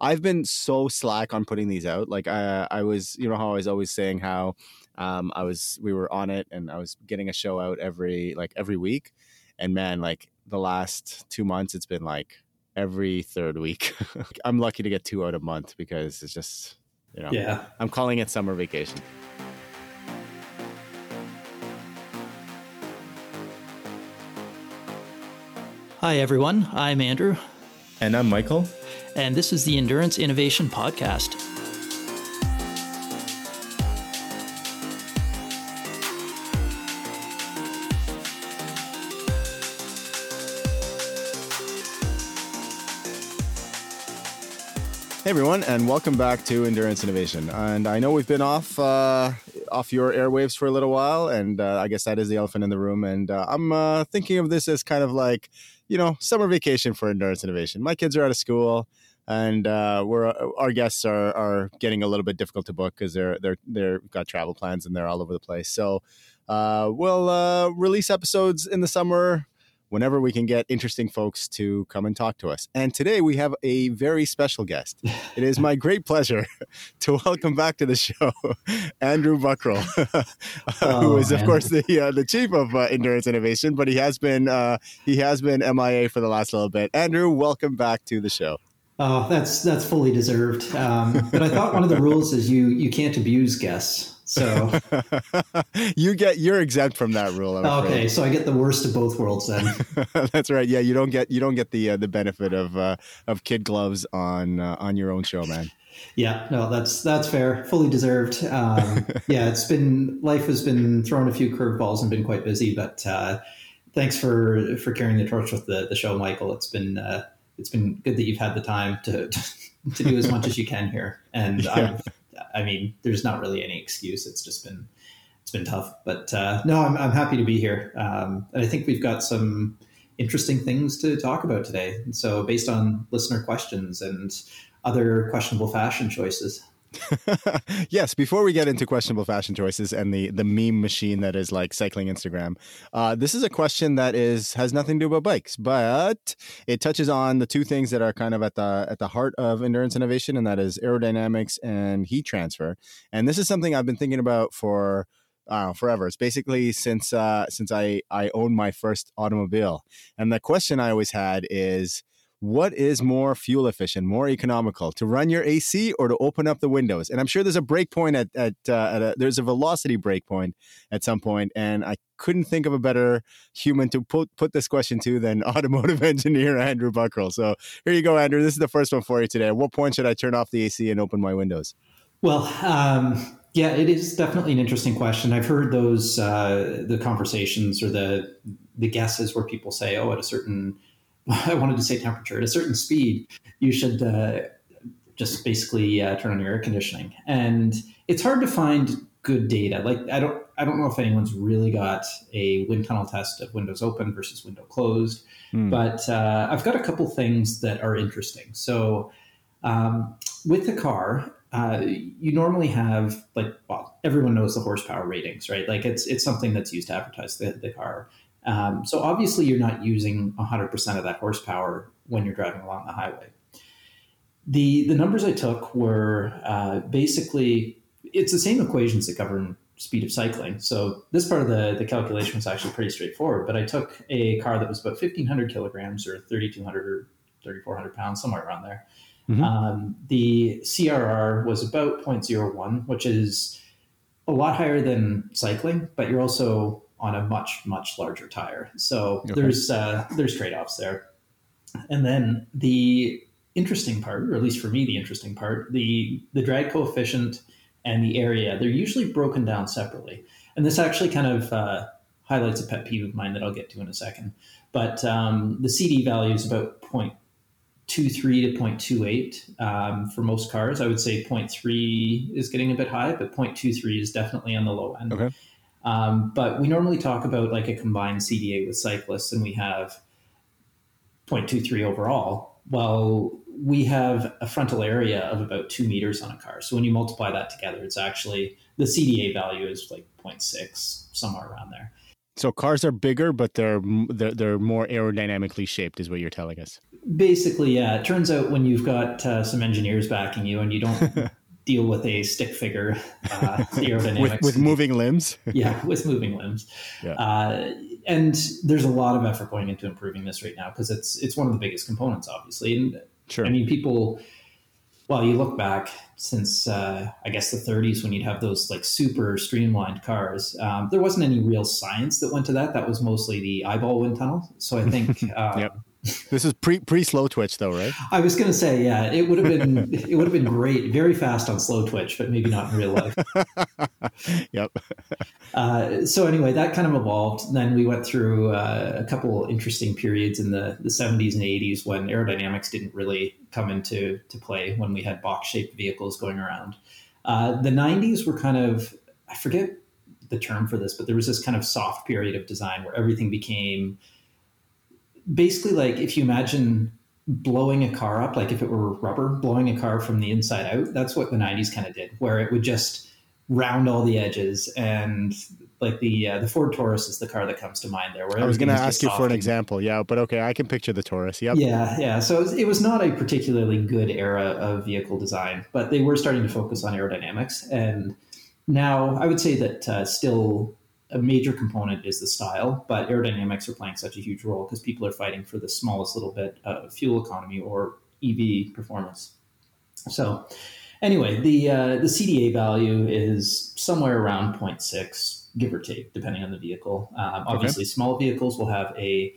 I've been so slack on putting these out. Like I, I was, you know, how I was always saying how um, I was, we were on it, and I was getting a show out every like every week. And man, like the last two months, it's been like every third week. I'm lucky to get two out a month because it's just, you know, Yeah. I'm calling it summer vacation. Hi, everyone. I'm Andrew, And I'm Michael. And this is the Endurance Innovation Podcast. Hey everyone, and welcome back to Endurance Innovation. And I know we've been off uh, off your airwaves for a little while, and uh, I guess that is the elephant in the room. And uh, I'm uh, thinking of this as kind of like you know summer vacation for Endurance Innovation. My kids are out of school, and uh, we're our guests are are getting a little bit difficult to book because they're they're they're got travel plans and they're all over the place. So uh, we'll uh, release episodes in the summer whenever we can get interesting folks to come and talk to us. And today we have a very special guest. It is my great pleasure to welcome back to the show Andrew Buckroll, who Oh, is of man. course the uh, the chief of uh, endurance innovation, but he has been uh, he has been MIA for the last little bit. Andrew, welcome back to the show. Oh, that's that's fully deserved. Um, but I thought one of the rules is you you can't abuse guests. So you get you're exempt from that rule. I'm afraid. okay, so I get the worst of both worlds then. That's right. Yeah, you don't get you don't get the uh, the benefit of uh, of kid gloves on uh, on your own show, man. Yeah, no, that's that's fair, fully deserved. Um, yeah, it's been life has been throwing a few curveballs and been quite busy, but uh, thanks for for carrying the torch with the, the show, Michael. It's been uh, it's been good that you've had the time to to do as much as you can here, and Yeah. I've, I mean, there's not really any excuse. It's just been it's been tough, but uh, no, I'm I'm happy to be here, um, and I think we've got some interesting things to talk about today. And so, based on listener questions and other questionable fashion choices. yes, before we get into questionable fashion choices and the the meme machine that is like cycling Instagram, uh, this is a question that is has nothing to do about bikes, but it touches on the two things that are kind of at the at the heart of endurance innovation, and that is aerodynamics and heat transfer. And this is something I've been thinking about for uh, forever. It's basically since uh, since I I owned my first automobile, and the question I always had is what is more fuel efficient, more economical, to run your AC or to open up the windows? And I'm sure there's a break point at at, uh, at a, there's a velocity break point at some point, and I couldn't think of a better human to put put this question to than automotive engineer Andrew Buckroll. So here you go, Andrew. This is the first one for you today. At what point should I turn off the AC and open my windows? Well, um, yeah, it is definitely an interesting question. I've heard those uh, the conversations or the the guesses where people say, "Oh, at a certain," I wanted to say temperature at a certain speed, you should uh, just basically uh, turn on your air conditioning. And it's hard to find good data. Like I don't I don't know if anyone's really got a wind tunnel test of windows open versus window closed, Hmm. but uh, I've got a couple things that are interesting. So um, with the car, uh, you normally have like well, everyone knows the horsepower ratings, right? Like it's it's something that's used to advertise the, the car. Um, so obviously, you're not using 100% of that horsepower when you're driving along the highway. The the numbers I took were uh, basically it's the same equations that govern speed of cycling. So this part of the, the calculation was actually pretty straightforward. But I took a car that was about 1,500 kilograms or 3,200 or 3,400 pounds, somewhere around there. Mhm. Um, the CRR was about 0.01, which is a lot higher than cycling, but you're also on a much much larger tire. So Okay. there's uh, there's trade offs there. And then the interesting part, or at least for me, the interesting part, the the drag coefficient and the area, they're usually broken down separately. And this actually kind of uh, highlights a pet peeve of mine that I'll get to in a second. But um, the CD value is about 0.23 to 0.28 um, for most cars. I would say 0.3 is getting a bit high, but 0.23 is definitely on the low end. Okay. Um, but we normally talk about like a combined CDA with cyclists, and we have 0.23 overall. Well, we have a frontal area of about two meters on a car. So when you multiply that together, it's actually the CDA value is like 0.6, somewhere around there. So cars are bigger, but they're they're, they're more aerodynamically shaped, is what you're telling us. Basically, yeah. It turns out when you've got uh, some engineers backing you and you don't deal with a stick figure uh, with, with moving limbs. yeah, with moving limbs. Yeah. Uh, and there's a lot of effort going into improving this right now because it's it's one of the biggest components, obviously. And sure. I mean, people well, you look back since uh, I guess the 30s when you'd have those like super streamlined cars. Um, there wasn't any real science that went to that. That was mostly the eyeball wind tunnel. So I think um, yep. This is pre pre Slowtwitch though, right? I was going to say, yeah, it would have been it would have been great, very fast on Slowtwitch, but maybe not in real life. yep. Uh, so anyway, that kind of evolved. Then we went through uh, a couple interesting periods in the the 70s and 80s when aerodynamics didn't really come into to play when we had box shaped vehicles going around. Uh, the 90s were kind of I forget the term for this, but there was this kind of soft period of design where everything became basically like if you imagine blowing a car up, like if it were rubber, blowing a car from the inside out, that's what the 90s kind of did, where it would just round all the edges and like the uh, the Ford Taurus is the car that comes to mind there. Where I was going to ask you for an example, yeah, but okay, I can picture the Taurus. Yep. Yeah, yeah. So it was, it was, not a particularly good era of vehicle design, but they were starting to focus on aerodynamics, and now I would say that uh, still a major component is the style, but aerodynamics are playing such a huge role because people are fighting for the smallest little bit of fuel economy or EV performance. So, anyway, the uh, the CDA value is somewhere around 0.6, give or take, depending on the vehicle. Um, obviously, okay. small vehicles will have a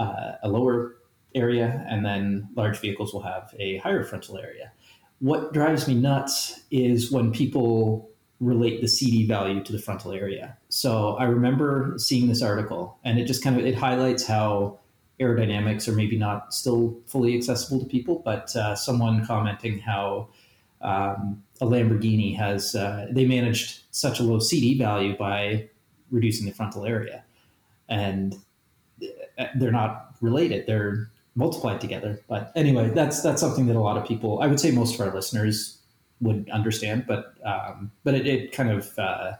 uh, a lower area, and then large vehicles will have a higher frontal area. What drives me nuts is when people relate the CD value to the frontal area. So I remember seeing this article and it just kind of it highlights how aerodynamics are maybe not still fully accessible to people, but uh, someone commenting how um, a Lamborghini has uh, they managed such a low CD value by reducing the frontal area, and uh, they're not related. They're multiplied together. But anyway, that's that's something that a lot of people, I would say, most of our listeners would understand, but um, but it, it, kind of uh,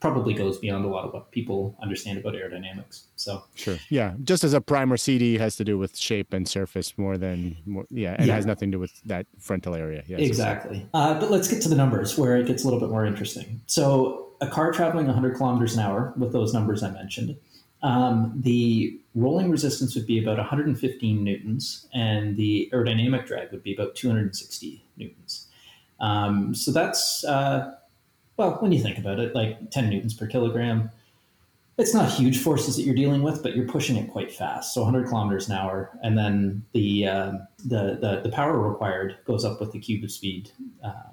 probably goes beyond a lot of what people understand about aerodynamics. So sure, yeah, just as a primer, CD has to do with shape and surface more than more, yeah, it yeah. has nothing to do with that frontal area. Yeah, exactly. Uh, but let's get to the numbers where it gets a little bit more interesting. So a car traveling 100 kilometers an hour with those numbers I mentioned. Um, the rolling resistance would be about 115 newtons, and the aerodynamic drag would be about 260 newtons. Um, so that's, uh, well, when you think about it, like 10 newtons per kilogram, it's not huge forces that you're dealing with, but you're pushing it quite fast. So 100 kilometers an hour, and then the uh, the, the, the power required goes up with the cube of speed, um,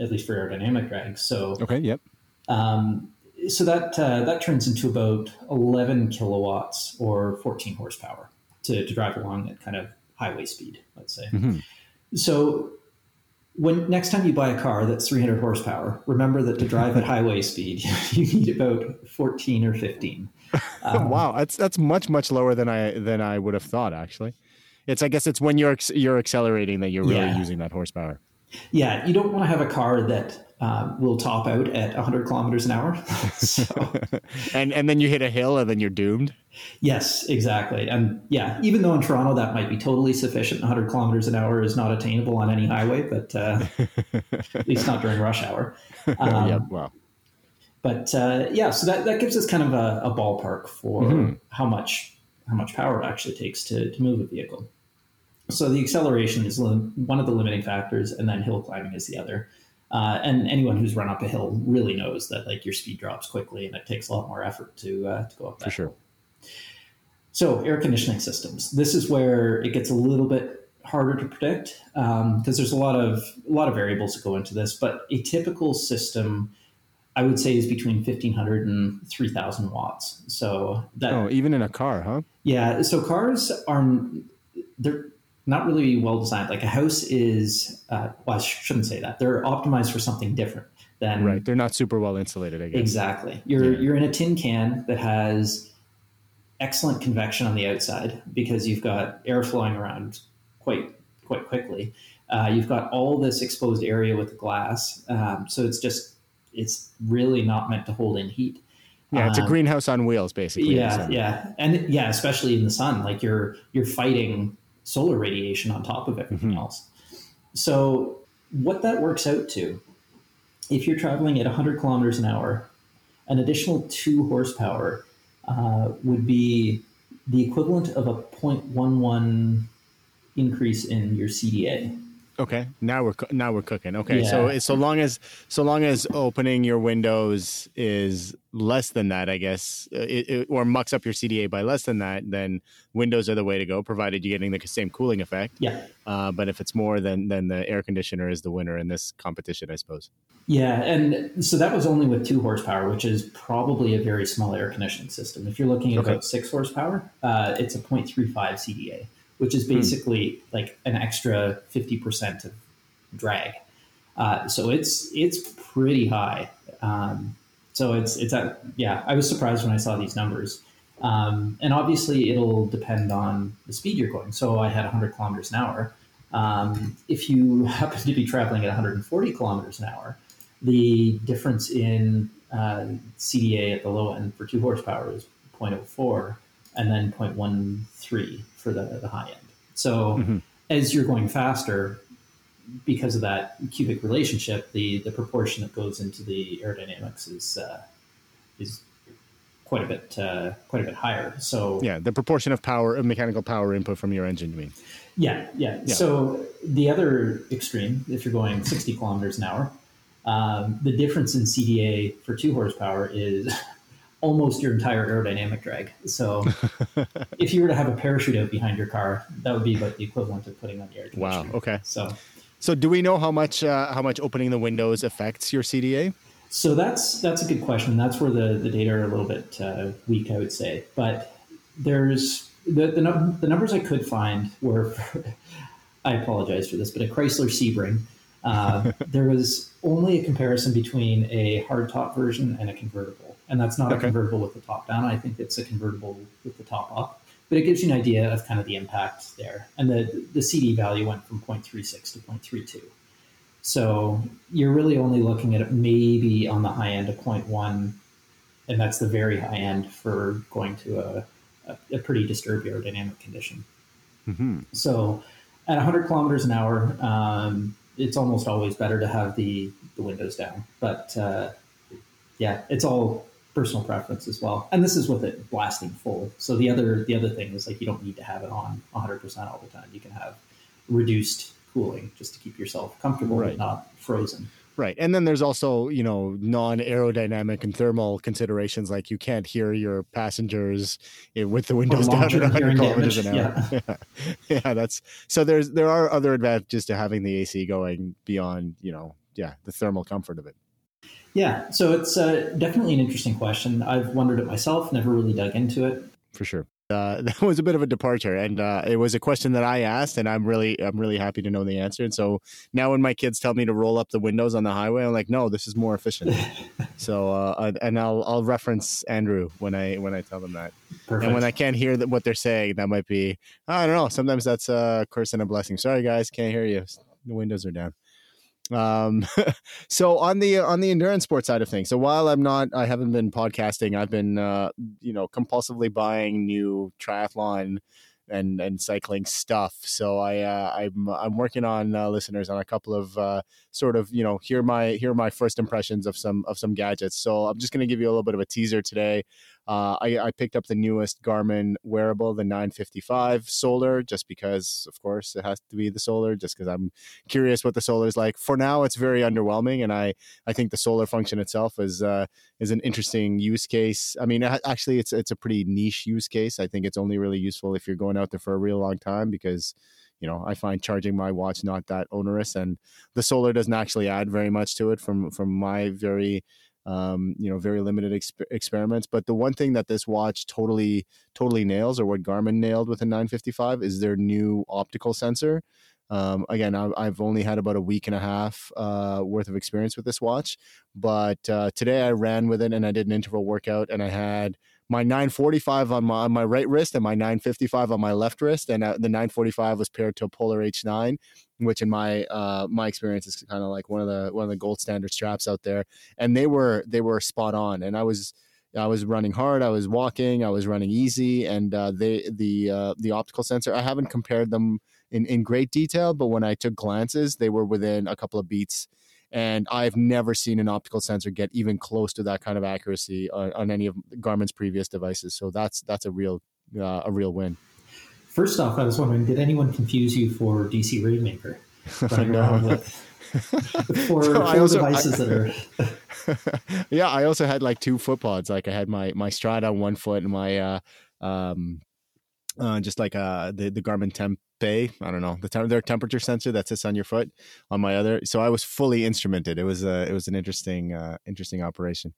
at least for aerodynamic drag. So okay, yep. Um, so that uh, that turns into about 11 kilowatts or 14 horsepower to, to drive along at kind of highway speed, let's say. Mm-hmm. So when next time you buy a car that's 300 horsepower, remember that to drive at highway speed, you need about 14 or 15. Um, wow, that's that's much much lower than I than I would have thought. Actually, it's I guess it's when you're you're accelerating that you're really yeah. using that horsepower. Yeah, you don't want to have a car that um, will top out at 100 kilometers an hour. so, and and then you hit a hill and then you're doomed. Yes, exactly. And yeah, even though in Toronto that might be totally sufficient, 100 kilometers an hour is not attainable on any highway, but uh, at least not during rush hour. Um, yep. Wow. But uh, yeah, so that, that gives us kind of a, a ballpark for mm-hmm. how much how much power it actually takes to, to move a vehicle. So the acceleration is one of the limiting factors, and then hill climbing is the other. Uh, and anyone who's run up a hill really knows that like your speed drops quickly and it takes a lot more effort to uh, to go up that for sure. So air conditioning systems. This is where it gets a little bit harder to predict because um, there's a lot of a lot of variables that go into this. But a typical system, I would say, is between 1500 and 3000 watts. So that oh, even in a car, huh? Yeah. So cars are they're not really well designed. Like a house is, uh, well, I shouldn't say that. They're optimized for something different than right. They're not super well insulated. I guess exactly. You're yeah. you're in a tin can that has excellent convection on the outside because you've got air flowing around quite quite quickly. Uh, you've got all this exposed area with the glass, um, so it's just it's really not meant to hold in heat. Yeah, it's a Um, greenhouse on wheels, basically. yeah, yeah, and yeah, especially in the sun, like you're you're fighting solar radiation on top of everything Mhm. else. So what that works out to, if you're traveling at 100 kilometers an hour, an additional two horsepower uh, would be the equivalent of a 0.11 increase in your CDA. Okay, now we're now we're cooking. Okay, so Yeah. so long as so long as opening your windows is less than that, I guess, uh, it, it, or mucks up your CDA by less than that, then windows are the way to go, provided you're getting the same cooling effect. Yeah. Uh, but if it's more, then then the air conditioner is the winner in this competition, I suppose. Yeah, and so that was only with two horsepower, which is probably a very small air conditioning system. If you're looking at Okay. about six horsepower, uh, it's a 0.35 CDA, which is basically like an extra 50% of drag. Uh, so it's it's pretty high. Um, so it's it's at yeah. I was surprised when I saw these numbers. Um, and obviously, it'll depend on the speed you're going. So I had 100 kilometers an hour. Um, if you happen to be traveling at 140 kilometers an hour, the difference in uh, CDA at the low end for two horsepower is 0.04 and then 0.13 for the, the high end. So Mhm. as you're going faster, because of that cubic relationship, the, the proportion that goes into the aerodynamics is uh, is quite a bit uh, quite a bit higher. So Yeah, the proportion of power, of mechanical power input from your engine. You mean? yeah, yeah, Yeah. So the other extreme, if you're going 60 kilometers an hour, um, the difference in CDA for two horsepower is almost your entire aerodynamic drag. So if you were to have a parachute out behind your car, that would be about the equivalent of putting on the air Wow. Okay. So So, do we know how much uh, how much opening the windows affects your CDA? So that's that's a good question. That's where the, the data are a little bit uh, weak, I would say. But there's the the, num- the numbers I could find were. I apologize for this, but a Chrysler Sebring, uh, there was only a comparison between a hardtop version and a convertible, and that's not a convertible with the top down. I think it's a convertible with the top up. But it gives you an idea of kind of the impact there, and the the CD value went from 0.36 to 0.32. So you're really only looking at it maybe on the high end of 0.1, and that's the very high end for going to a, a, a pretty disturbed aerodynamic condition. Mm-hmm. So at 100 kilometers an hour, um, it's almost always better to have the, the windows down. But uh, yeah, it's all personal preference as well. And this is with it blasting full. So the other the other thing is like you don't need to have it on 100% all the time. You can have reduced cooling just to keep yourself comfortable Right. but not frozen. Right. And then there's also, you know, non aerodynamic and thermal considerations like you can't hear your passengers eh, with the windows down at long-term 100 kilometers an hour. Yeah. yeah, that's so there's there are other advantages to having the AC going beyond, you know, yeah, the thermal comfort of it. Yeah, so it's uh, definitely an interesting question. I've wondered it myself, never really dug into it. For sure. Uh, that was a bit of a departure, and uh, it was a question that I asked, and I'm really, I'm really happy to know the answer. And so now, when my kids tell me to roll up the windows on the highway, I'm like, no, this is more efficient. so, uh, and I'll, I'll reference Andrew when I, when I tell them that. Perfect. And when I can't hear that what they're saying, that might be I don't know. Sometimes that's a curse and a blessing. Sorry, guys, can't hear you. The windows are down. Um, so on the on the endurance sports side of things. So while I'm not, I haven't been podcasting. I've been, uh, you know, compulsively buying new triathlon and and cycling stuff. So I uh, I'm I'm working on uh, listeners on a couple of uh, sort of you know hear my hear my first impressions of some of some gadgets. So I'm just going to give you a little bit of a teaser today. Uh, I, I picked up the newest Garmin wearable, the 955 Solar, just because, of course, it has to be the Solar. Just because I'm curious what the Solar is like. For now, it's very underwhelming, and I I think the solar function itself is uh, is an interesting use case. I mean, actually, it's it's a pretty niche use case. I think it's only really useful if you're going out there for a real long time because you know i find charging my watch not that onerous and the solar doesn't actually add very much to it from from my very um you know very limited exp- experiments but the one thing that this watch totally totally nails or what garmin nailed with a 955 is their new optical sensor. Um, again, I've only had about a week and a half uh, worth of experience with this watch, but uh, today I ran with it and I did an interval workout, and I had my 945 on my on my right wrist and my 955 on my left wrist, and uh, the 945 was paired to a Polar H9, which in my uh, my experience is kind of like one of the one of the gold standard straps out there, and they were they were spot on, and I was I was running hard, I was walking, I was running easy, and uh, they the uh, the optical sensor. I haven't compared them in in great detail, but when I took glances, they were within a couple of beats. And I've never seen an optical sensor get even close to that kind of accuracy on, on any of Garmin's previous devices. So that's that's a real uh, a real win. First off, I was wondering, did anyone confuse you for DC Rainmaker running around with, four, so four also, devices I, that are? yeah, I also had like two footpods. Like I had my my Stryd on one foot and my uh, um, uh, just like uh, the the Garmin Temp I don't know the tem- their temperature sensor that sits on your foot on my other. So I was fully instrumented. It was a it was an interesting uh, interesting operation,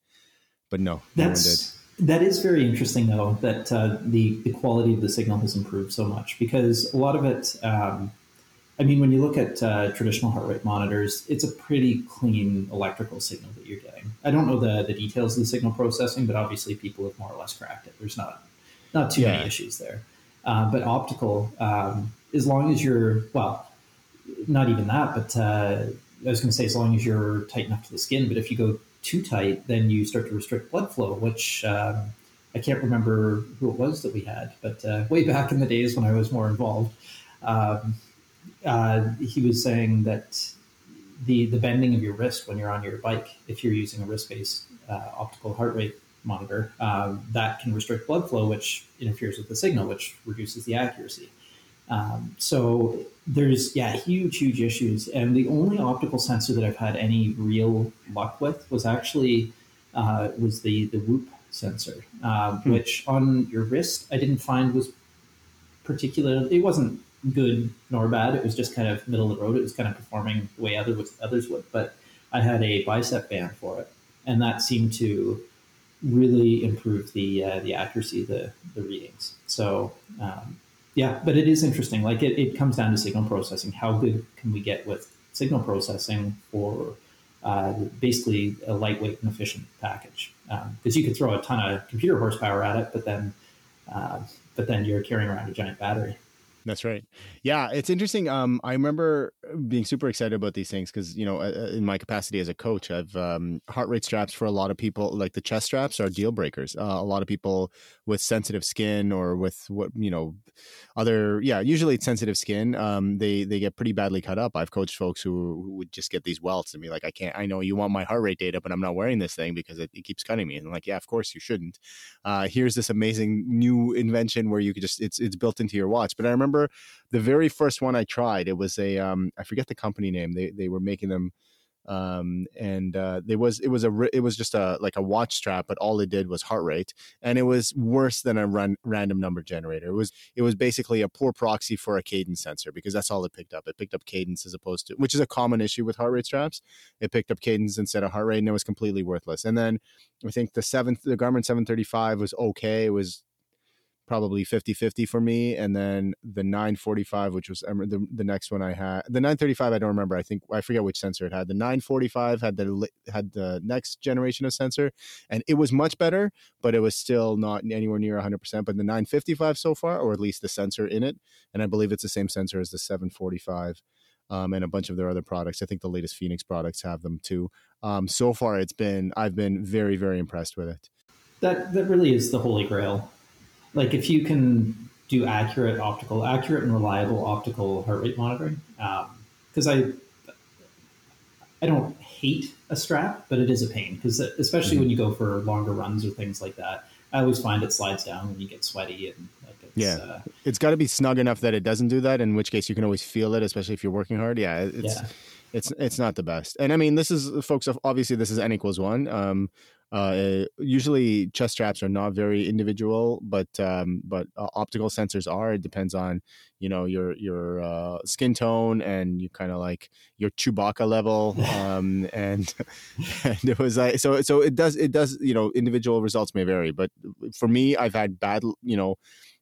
but no, That's, no That is very interesting though that uh, the the quality of the signal has improved so much because a lot of it. Um, I mean, when you look at uh, traditional heart rate monitors, it's a pretty clean electrical signal that you're getting. I don't know the, the details of the signal processing, but obviously people have more or less cracked it. There's not not too yeah. many issues there. Uh, but optical, um, as long as you're well, not even that, but uh, I was going to say as long as you're tight enough to the skin. But if you go too tight, then you start to restrict blood flow, which um, I can't remember who it was that we had, but uh, way back in the days when I was more involved, um, uh, he was saying that the the bending of your wrist when you're on your bike, if you're using a wrist based uh, optical heart rate monitor, um, that can restrict blood flow, which interferes with the signal, which reduces the accuracy. Um, so there's yeah huge huge issues, and the only optical sensor that I've had any real luck with was actually uh, was the the Whoop sensor, um, hmm. which on your wrist I didn't find was particularly it wasn't good nor bad. It was just kind of middle of the road. It was kind of performing the way other others would, but I had a bicep band for it, and that seemed to really improve the uh, the accuracy of the the readings. So um, yeah, but it is interesting. Like it, it comes down to signal processing. How good can we get with signal processing for uh, basically a lightweight and efficient package? Because um, you could throw a ton of computer horsepower at it, but then uh, but then you're carrying around a giant battery. That's right. Yeah, it's interesting. Um, I remember being super excited about these things because you know, in my capacity as a coach, I've um, heart rate straps for a lot of people. Like the chest straps are deal breakers. Uh, a lot of people with sensitive skin or with what you know, other yeah, usually it's sensitive skin. Um, they they get pretty badly cut up. I've coached folks who, who would just get these welts and be like, I can't. I know you want my heart rate data, but I'm not wearing this thing because it, it keeps cutting me. And I'm like, yeah, of course you shouldn't. Uh, here's this amazing new invention where you could just it's it's built into your watch. But I remember remember the very first one I tried. It was a um, I forget the company name. They they were making them, um, and uh, there was it was a it was just a like a watch strap, but all it did was heart rate, and it was worse than a run, random number generator. It was it was basically a poor proxy for a cadence sensor because that's all it picked up. It picked up cadence as opposed to which is a common issue with heart rate straps. It picked up cadence instead of heart rate, and it was completely worthless. And then I think the seventh the Garmin 735 was okay. It was probably 50-50 for me and then the 945 which was the, the next one i had the 935 i don't remember i think i forget which sensor it had the 945 had the had the next generation of sensor and it was much better but it was still not anywhere near 100% but the 955 so far or at least the sensor in it and i believe it's the same sensor as the 745 um, and a bunch of their other products i think the latest fenix products have them too um, so far it's been i've been very very impressed with it. That that really is the holy grail like if you can do accurate optical, accurate and reliable optical heart rate monitoring, because um, I I don't hate a strap, but it is a pain because especially mm-hmm. when you go for longer runs or things like that, I always find it slides down when you get sweaty and like it's, yeah, uh, it's got to be snug enough that it doesn't do that. In which case, you can always feel it, especially if you're working hard. Yeah, it's. Yeah. It's it's not the best, and I mean this is folks. Obviously, this is n equals one. Um, uh, usually, chest straps are not very individual, but um, but uh, optical sensors are. It depends on you know your your uh, skin tone and you kind of like your Chewbacca level. Um, and and it was like so so it does it does you know individual results may vary, but for me, I've had bad you know.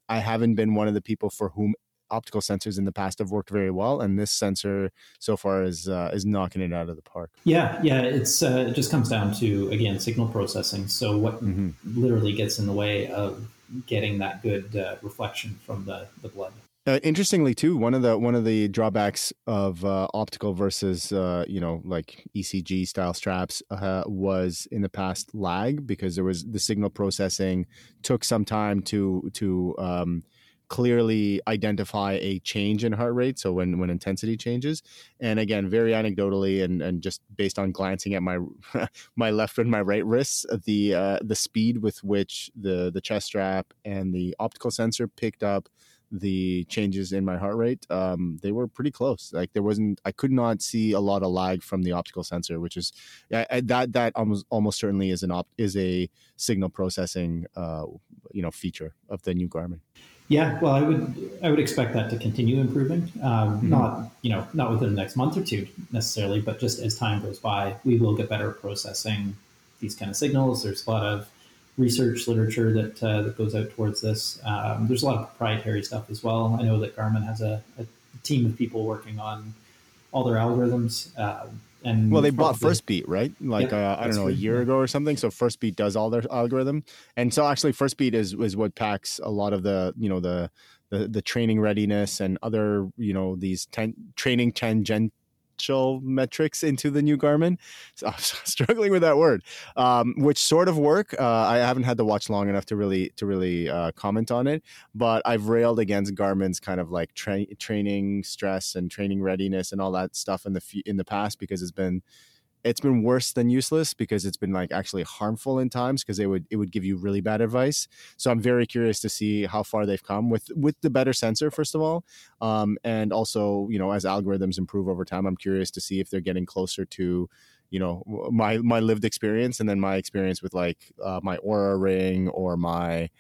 I haven't been one of the people for whom optical sensors in the past have worked very well, and this sensor so far is uh, is knocking it out of the park. Yeah, yeah, it's uh, it just comes down to again signal processing. So what mm-hmm. literally gets in the way of getting that good uh, reflection from the the blood? Uh, interestingly, too, one of the one of the drawbacks of uh, optical versus uh, you know like ECG style straps uh, was in the past lag because there was the signal processing took some time to to um, clearly identify a change in heart rate. So when when intensity changes, and again, very anecdotally and and just based on glancing at my my left and my right wrists, the uh, the speed with which the the chest strap and the optical sensor picked up the changes in my heart rate, um, they were pretty close. Like there wasn't, I could not see a lot of lag from the optical sensor, which is I, that that almost almost certainly is an op, is a signal processing uh, you know feature of the new Garmin. Yeah, well, I would I would expect that to continue improving. Um, mm-hmm. Not you know not within the next month or two necessarily, but just as time goes by, we will get better at processing these kind of signals. There's a lot of research literature that uh, that goes out towards this. Um, there's a lot of proprietary stuff as well. I know that Garmin has a, a team of people working on all their algorithms. Uh, and well, they bought Firstbeat, right? Like yeah, uh, I don't know, a year yeah. ago or something. So Firstbeat does all their algorithm, and so actually Firstbeat is is what packs a lot of the you know the the, the training readiness and other you know these ten, training tangent financial metrics into the new Garmin. So I'm struggling with that word, um, which sort of work. Uh, I haven't had to watch long enough to really to really uh, comment on it, but I've railed against Garmin's kind of like tra- training stress and training readiness and all that stuff in the f- in the past because it's been it's been worse than useless because it's been like actually harmful in times because it would it would give you really bad advice. So I'm very curious to see how far they've come with with the better sensor first of all, um, and also you know as algorithms improve over time, I'm curious to see if they're getting closer to you know my my lived experience and then my experience with like uh, my Oura ring or my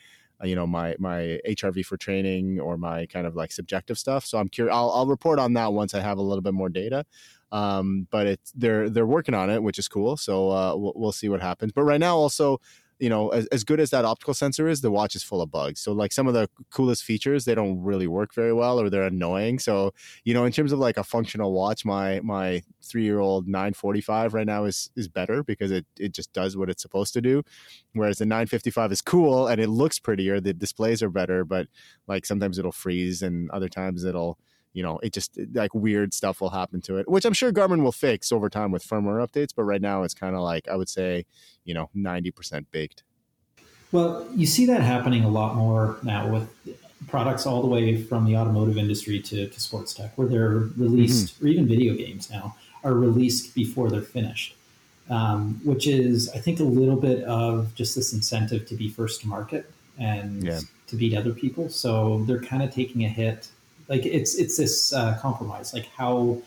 you know my my HRV4Training or my kind of like subjective stuff. So I'm curious. I'll, I'll report on that once I have a little bit more data. Um, but it's they're they're working on it, which is cool. So uh, we'll, we'll see what happens. But right now, also, you know, as, as good as that optical sensor is, the watch is full of bugs. So like some of the coolest features, they don't really work very well or they're annoying. So, you know, in terms of like a functional watch, my my three year old 945 right now is is better because it, it just does what it's supposed to do. Whereas the 955 is cool and it looks prettier. The displays are better, but like sometimes it'll freeze and other times it'll you know, it just like weird stuff will happen to it, which I'm sure Garmin will fix over time with firmware updates. But right now, it's kind of like I would say, you know, 90% baked. Well, you see that happening a lot more now with products all the way from the automotive industry to, to sports tech, where they're released, mm-hmm. or even video games now are released before they're finished, um, which is, I think, a little bit of just this incentive to be first to market and yeah. to beat other people. So they're kind of taking a hit like it's it's this uh, compromise. Like how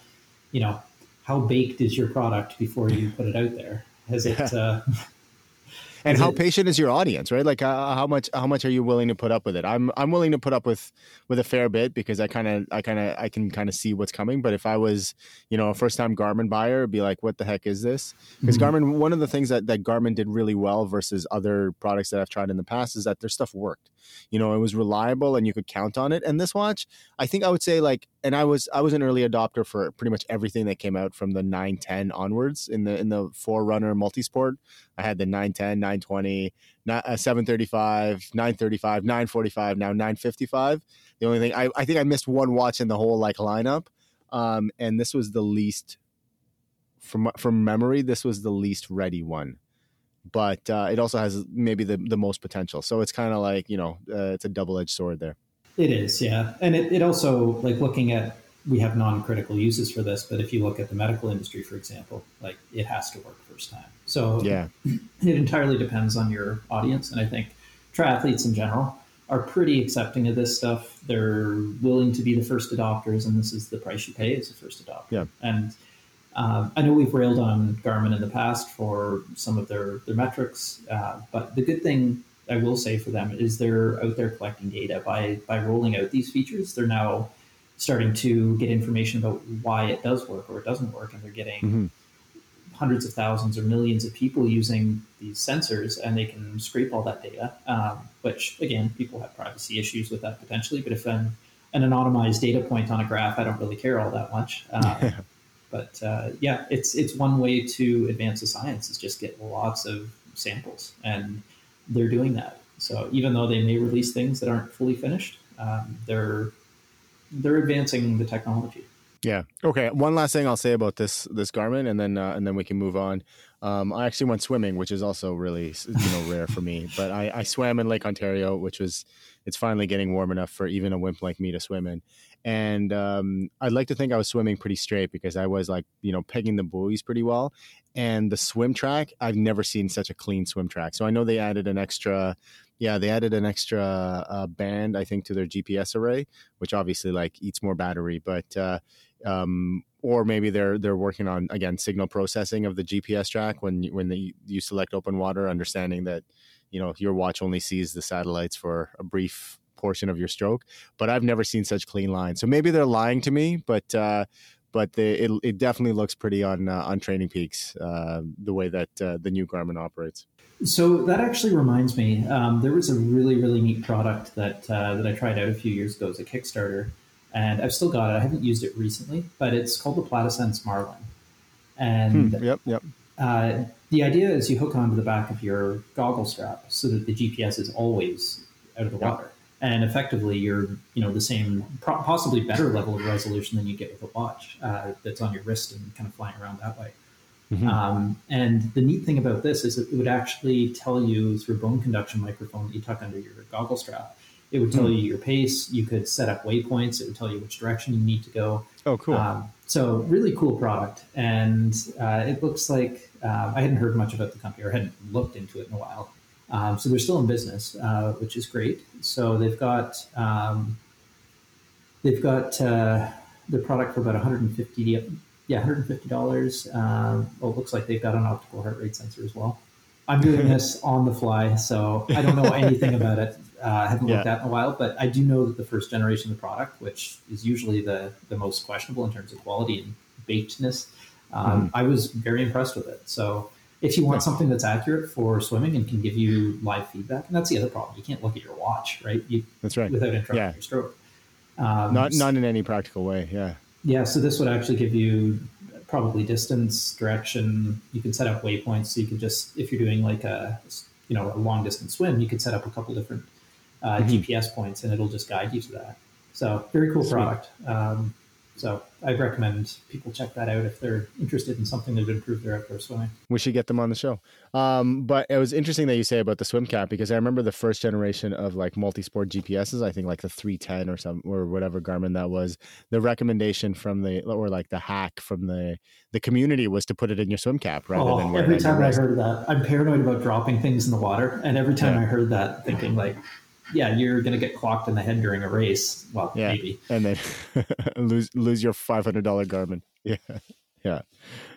you know how baked is your product before you put it out there? Has it? Uh, and how it, patient is your audience right like uh, how much how much are you willing to put up with it i'm i'm willing to put up with with a fair bit because i kind of i kind of i can kind of see what's coming but if i was you know a first time garmin buyer it'd be like what the heck is this because mm-hmm. garmin one of the things that that garmin did really well versus other products that i've tried in the past is that their stuff worked you know it was reliable and you could count on it. And this watch i think i would say like and i was i was an early adopter for pretty much everything that came out from the 910 onwards in the in the forerunner multisport. I had the 910 920 uh, 735 935 945 now 955 the only thing I, I think i missed one watch in the whole like lineup. Um and this was the least from from memory this was the least ready one but uh, it also has maybe the, the most potential. So it's kind of like, you know, uh, it's a double edged sword there. It is, yeah. And it, it also, like looking at, we have non critical uses for this, but if you look at the medical industry, for example, like it has to work first time. So yeah, it entirely depends on your audience. And I think triathletes in general are pretty accepting of this stuff. They're willing to be the first adopters, and this is the price you pay as a first adopter. Yeah. And uh, I know we've railed on Garmin in the past for some of their their metrics, uh, but the good thing I will say for them is they're out there collecting data by by rolling out these features. They're now starting to get information about why it does work or it doesn't work, and they're getting mm-hmm. hundreds of thousands or millions of people using these sensors, and they can scrape all that data. Um, which again, people have privacy issues with that potentially, but if an an anonymized data point on a graph, I don't really care all that much. Um, But uh, yeah, it's it's one way to advance the science is just get lots of samples, and they're doing that. So even though they may release things that aren't fully finished, um, they're they're advancing the technology. Yeah. Okay. One last thing I'll say about this this Garmin, and then uh, and then we can move on. Um, I actually went swimming, which is also really you know rare for me. But I, I swam in Lake Ontario, which was it's finally getting warm enough for even a wimp like me to swim in. And um, I'd like to think I was swimming pretty straight because I was like you know pegging the buoys pretty well. And the swim track, I've never seen such a clean swim track. So I know they added an extra yeah, they added an extra uh, band, I think, to their GPS array, which obviously like eats more battery. But uh, um, or maybe they're they're working on again signal processing of the GPS track when when they, you select open water, understanding that you know your watch only sees the satellites for a brief portion of your stroke. But I've never seen such clean lines, so maybe they're lying to me. But uh, but the, it it definitely looks pretty on uh, on Training Peaks uh, the way that uh, the new Garmin operates. So that actually reminds me, um, there was a really really neat product that uh, that I tried out a few years ago as a Kickstarter and I've still got it. I haven't used it recently, but it's called the Platysens Marlin. And hmm, yep, yep. Uh, the idea is you hook onto the back of your goggle strap so that the GPS is always out of the water, and effectively you're you know the same, possibly better level of resolution than you get with a watch uh, that's on your wrist and kind of flying around that way. Mm-hmm. Um, and the neat thing about this is it would actually tell you through bone conduction microphone that you tuck under your goggle strap it would tell hmm. you your pace. You could set up waypoints. It would tell you which direction you need to go. Oh, cool. Um, so really cool product. And uh, it looks like uh, I hadn't heard much about the company or hadn't looked into it in a while. Um, so they're still in business, uh, which is great. So they've got um, they've got uh, the product for about 150 yeah 150 dollars. Um, well, it looks like they've got an optical heart rate sensor as well. I'm doing this on the fly, so I don't know anything about it. Uh, I haven't looked at in a while, but I do know that the first generation of the product, which is usually the the most questionable in terms of quality and bakedness, um, mm. I was very impressed with it. So if you want something that's accurate for swimming and can give you live feedback, and that's the other problem, you can't look at your watch, right? You, that's right. Without interrupting yeah. your stroke. Um, not not in any practical way. Yeah. Yeah. So this would actually give you probably distance, direction. You can set up waypoints. So you can just, if you're doing like a, you know, a long distance swim, you could set up a couple different uh, mm-hmm. GPS points, and it'll just guide you to that. So very cool Sweet. product. Um, so I recommend people check that out if they're interested in something that would improve their outdoor swimming. We should get them on the show. Um, but it was interesting that you say about the swim cap because I remember the first generation of like multi-sport GPSs. I think like the 310 or some or whatever Garmin that was. The recommendation from the or like the hack from the the community was to put it in your swim cap rather oh, than every time I heard that. I'm paranoid about dropping things in the water, and every time yeah. I heard that, thinking like yeah, you're going to get clocked in the head during a race. Well, yeah. maybe. And then lose lose your $500 Garmin. Yeah. Yeah.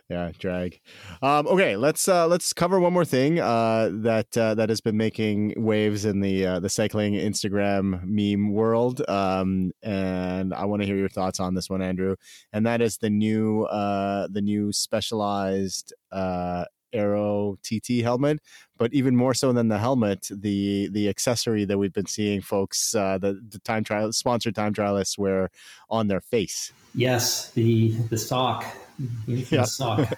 Yeah, drag. Um, okay, let's uh, let's cover one more thing uh, that uh, that has been making waves in the uh, the cycling Instagram meme world, um, and I want to hear your thoughts on this one, Andrew. And that is the new uh, the new specialized Aero TT helmet, but even more so than the helmet, the the accessory that we've been seeing folks, uh, the the time trial sponsored time trialists wear on their face. Yes, the the sock, the yeah. sock.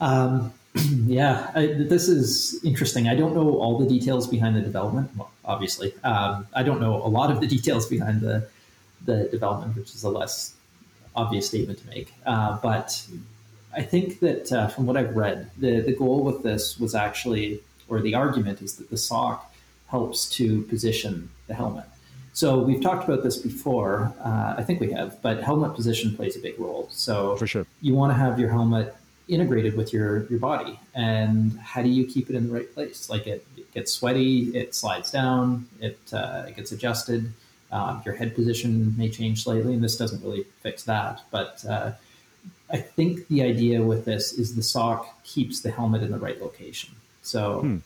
um, yeah, I, this is interesting. I don't know all the details behind the development. Well, obviously, um, I don't know a lot of the details behind the the development, which is a less obvious statement to make. Uh, but I think that uh, from what I've read, the, the goal with this was actually, or the argument is that the sock helps to position the helmet. So we've talked about this before. Uh, I think we have, but helmet position plays a big role. So for sure, you want to have your helmet integrated with your your body, and how do you keep it in the right place? Like it, it gets sweaty, it slides down, it uh, it gets adjusted. Um, your head position may change slightly, and this doesn't really fix that, but uh, I think the idea with this is the sock keeps the helmet in the right location. So, hmm.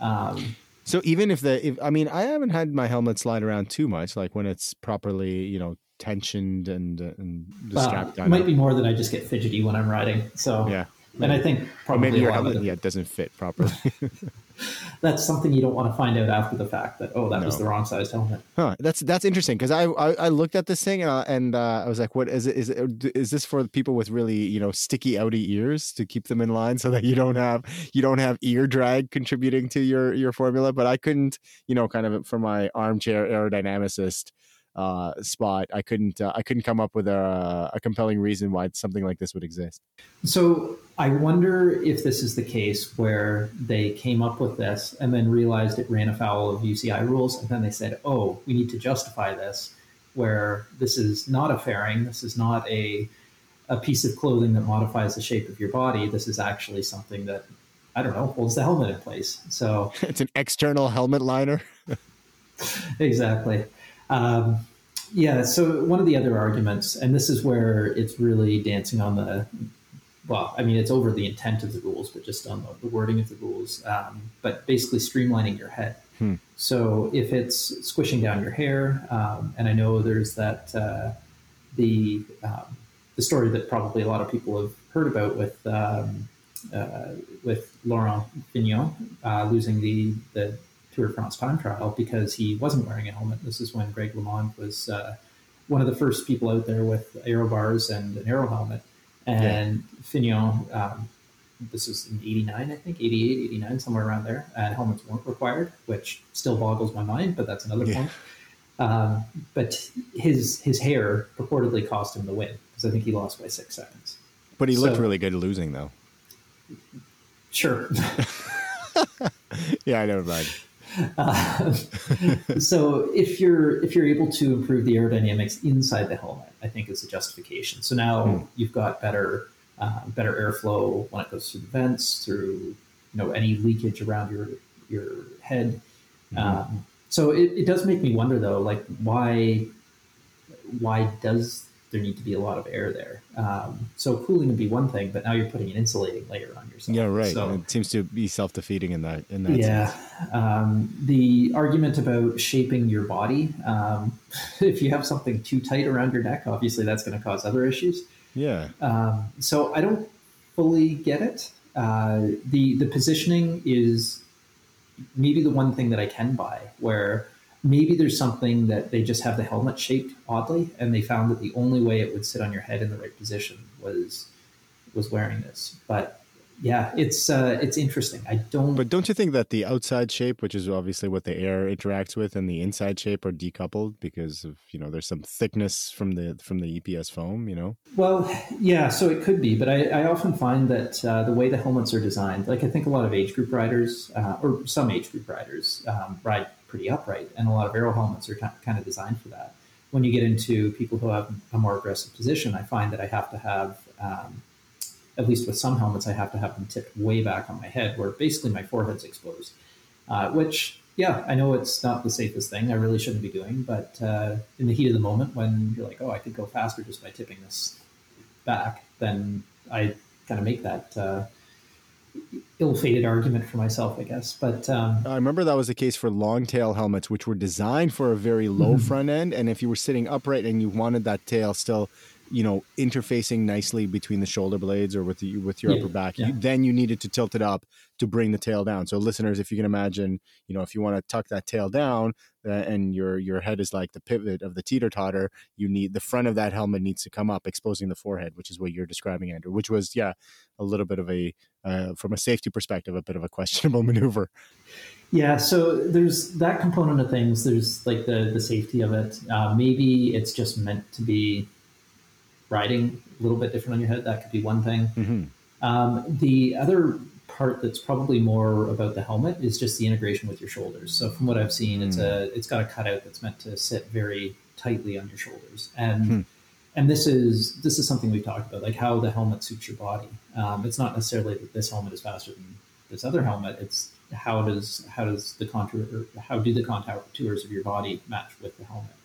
um, so even if the, if, I mean, I haven't had my helmet slide around too much, like when it's properly, you know, tensioned and and strapped down. It might be more than I just get fidgety when I'm riding. So yeah, and I think probably maybe your helmet, yeah, doesn't fit properly. that's something you don't want to find out after the fact that oh that no. was the wrong sized helmet. Huh. That's that's interesting because I, I, I looked at this thing uh, and uh, I was like, what is it? Is it, is this for people with really you know sticky outy ears to keep them in line so that you don't have you don't have ear drag contributing to your your formula? But I couldn't you know kind of for my armchair aerodynamicist uh, spot. I couldn't uh, I couldn't come up with a, a compelling reason why something like this would exist. So I wonder if this is the case where they came up with this and then realized it ran afoul of UCI rules, and then they said, "Oh, we need to justify this." Where this is not a fairing, this is not a a piece of clothing that modifies the shape of your body. This is actually something that I don't know holds the helmet in place. So it's an external helmet liner. exactly. Um, yeah. So one of the other arguments, and this is where it's really dancing on the, well, I mean, it's over the intent of the rules, but just on the, the wording of the rules. Um, but basically, streamlining your head. Hmm. So if it's squishing down your hair, um, and I know there's that uh, the um, the story that probably a lot of people have heard about with um, uh, with Laurent Fignon uh, losing the the Tour de France time trial because he wasn't wearing a helmet. This is when Greg LeMond was uh, one of the first people out there with aero bars and an aero helmet. And yeah. Fignon, um, this was in 89, I think, 88, 89, somewhere around there, and helmets weren't required, which still boggles my mind, but that's another yeah. point. Um, but his his hair purportedly cost him the win because I think he lost by six seconds. But he looked really good losing, though. Sure. yeah, I never mind. Uh, so if you're if you're able to improve the aerodynamics inside the helmet, I think is a justification. So now mm. you've got better uh, better airflow when it goes through the vents, through you know any leakage around your your head. Mm. Um, so it, it does make me wonder though, like why why does there need to be a lot of air there. Um, so cooling would be one thing, but now you're putting an insulating layer on yourself. Yeah, right. So, it seems to be self defeating in that. In that yeah. Um, the argument about shaping your body, um, if you have something too tight around your neck, obviously that's going to cause other issues. Yeah. Um, so I don't fully get it. Uh, the the positioning is maybe the one thing that I can buy where maybe there's something that they just have the helmet shaped oddly, and they found that the only way it would sit on your head in the right position was was wearing this. But yeah, it's uh, it's interesting. I don't. But don't you think that the outside shape, which is obviously what the air interacts with, and the inside shape are decoupled because of you know there's some thickness from the from the EPS foam, you know? Well, yeah, so it could be, but I, I often find that uh, the way the helmets are designed, like I think a lot of age group riders uh, or some age group riders um, ride pretty upright, and a lot of aero helmets are t- kind of designed for that. When you get into people who have a more aggressive position, I find that I have to have, um, at least with some helmets, I have to have them tipped way back on my head, where basically my forehead's exposed. Uh, which, yeah, I know it's not the safest thing. I really shouldn't be doing, but uh, in the heat of the moment, when you're like, oh, I could go faster just by tipping this back, then I kind of make that uh, ill-fated argument for myself, I guess. But um, I remember that was the case for long tail helmets, which were designed for a very low mm-hmm. front end, and if you were sitting upright and you wanted that tail still, you know, interfacing nicely between the shoulder blades or with the, with your yeah, upper back, yeah. you, then you needed to tilt it up to bring the tail down. So, listeners, if you can imagine, you know, if you want to tuck that tail down, uh, and your your head is like the pivot of the teeter totter, you need the front of that helmet needs to come up, exposing the forehead, which is what you're describing, Andrew. Which was, yeah, a little bit of a uh, from a safety perspective, a bit of a questionable maneuver. Yeah, so there's that component of things. There's like the the safety of it. Uh, maybe it's just meant to be riding a little bit different on your head. That could be one thing. Mm-hmm. Um, the other part that's probably more about the helmet is just the integration with your shoulders. So from what I've seen, it's a hmm. it's got a cutout that's meant to sit very tightly on your shoulders, and hmm. and this is this is something we've talked about, like how the helmet suits your body. Um, it's not necessarily that this helmet is faster than this other helmet. It's how does how does the contour how do the contours of your body match with the helmet?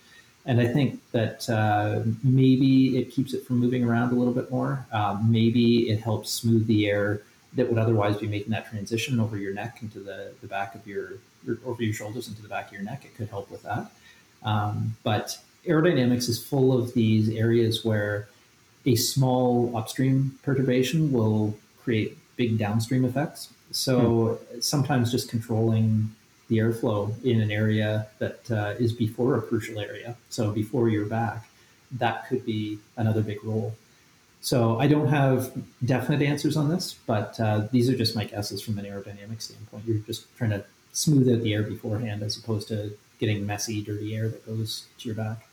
And I think that uh, maybe it keeps it from moving around a little bit more. Uh, maybe it helps smooth the air that would otherwise be making that transition over your neck into the, the back of your, your over your shoulders into the back of your neck. It could help with that. Um, but aerodynamics is full of these areas where a small upstream perturbation will create big downstream effects. So hmm. sometimes just controlling the airflow in an area that uh, is before a crucial area, so before your back, that could be another big role. So I don't have definite answers on this, but uh, these are just my guesses from an aerodynamic standpoint. You're just trying to smooth out the air beforehand as opposed to getting messy, dirty air that goes to your back.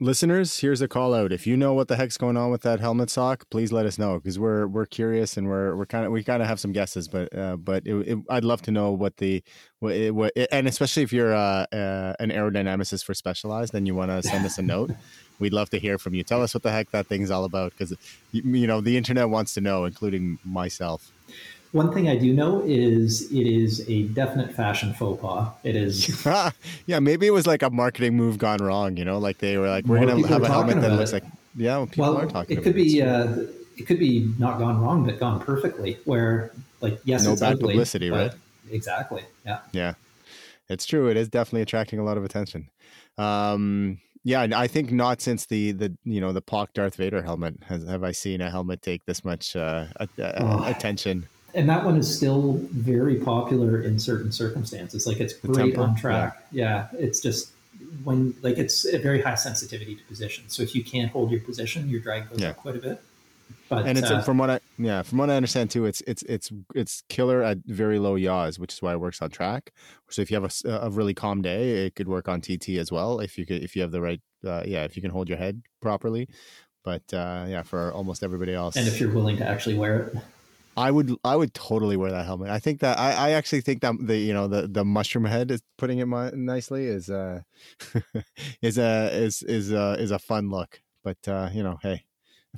Listeners, here's a call out. If you know what the heck's going on with that helmet sock, please let us know because we're we're curious and we're we're kind of we kind of have some guesses, but uh, but it, it, I'd love to know what the what, it, what and especially if you're uh, uh, an aerodynamicist for Specialized, then you want to send us a note. We'd love to hear from you. Tell us what the heck that thing's all about because you, you know the internet wants to know, including myself. One thing I do know is it is a definite fashion faux pas. It is. yeah, maybe it was like a marketing move gone wrong. You know, like they were like, we're going to have a helmet that looks it. like. Yeah, well, people well, are talking. It could be. Uh, it could be not gone wrong, but gone perfectly. Where like yes, no it's bad ugly, publicity, right? Exactly. Yeah. Yeah, it's true. It is definitely attracting a lot of attention. Um, yeah, I think not since the the you know the POC Darth Vader helmet has have I seen a helmet take this much uh, oh. attention and that one is still very popular in certain circumstances. Like it's great on track. Yeah. yeah. it's just when like it's a very high sensitivity to position. So if you can't hold your position, your drag goes yeah. up quite a bit. But and it's uh, from what I yeah from what I understand too, it's it's it's it's killer at very low yaws, which is why it works on track. So if you have a, a really calm day, it could work on TT as well. If you could if you have the right uh, yeah if you can hold your head properly. But uh, yeah, for almost everybody else, and if you're willing to actually wear it. I would I would totally wear that helmet. I think that I, I actually think that the you know the the mushroom head is putting it nicely is uh is a is is a is a fun look. But uh, you know, hey,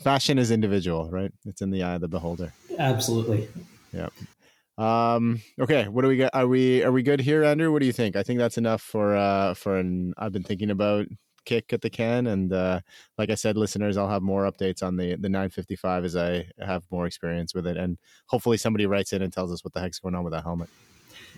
fashion is individual, right? It's in the eye of the beholder. Absolutely. Yeah. Um, okay, what do we got? Are we are we good here, Andrew? What do you think? I think that's enough for uh for an I've been thinking about kick at the can. And uh, like I said, listeners, I'll have more updates on the the 955 as I have more experience with it, and hopefully somebody writes in and tells us what the heck's going on with that helmet.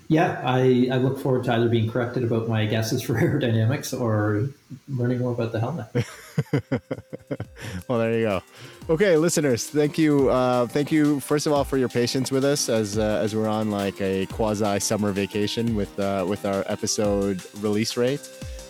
Yeah, I, I look forward to either being corrected about my guesses for aerodynamics or learning more about the helmet. well, there you go. Okay, listeners, thank you. Uh, thank you, first of all, for your patience with us as uh, as we're on like a quasi summer vacation with uh, with our episode release rate.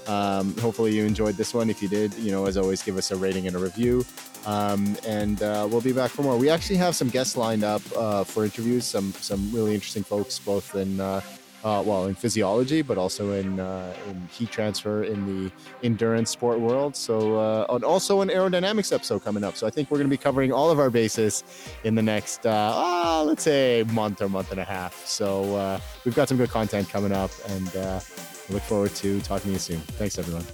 Um, hopefully you enjoyed this one. If you did, you know, as always, give us a rating and a review. Um, and uh, we'll be back for more. We actually have some guests lined up uh, for interviews. Some some really interesting folks, both in uh, uh well in physiology, but also in uh, in heat transfer in the endurance sport world. So uh, and also an aerodynamics episode coming up. So I think we're going to be covering all of our bases in the next ah, let's say month or month and a half. So we've got some good content coming up and look forward to talking to you soon. Thanks, everyone.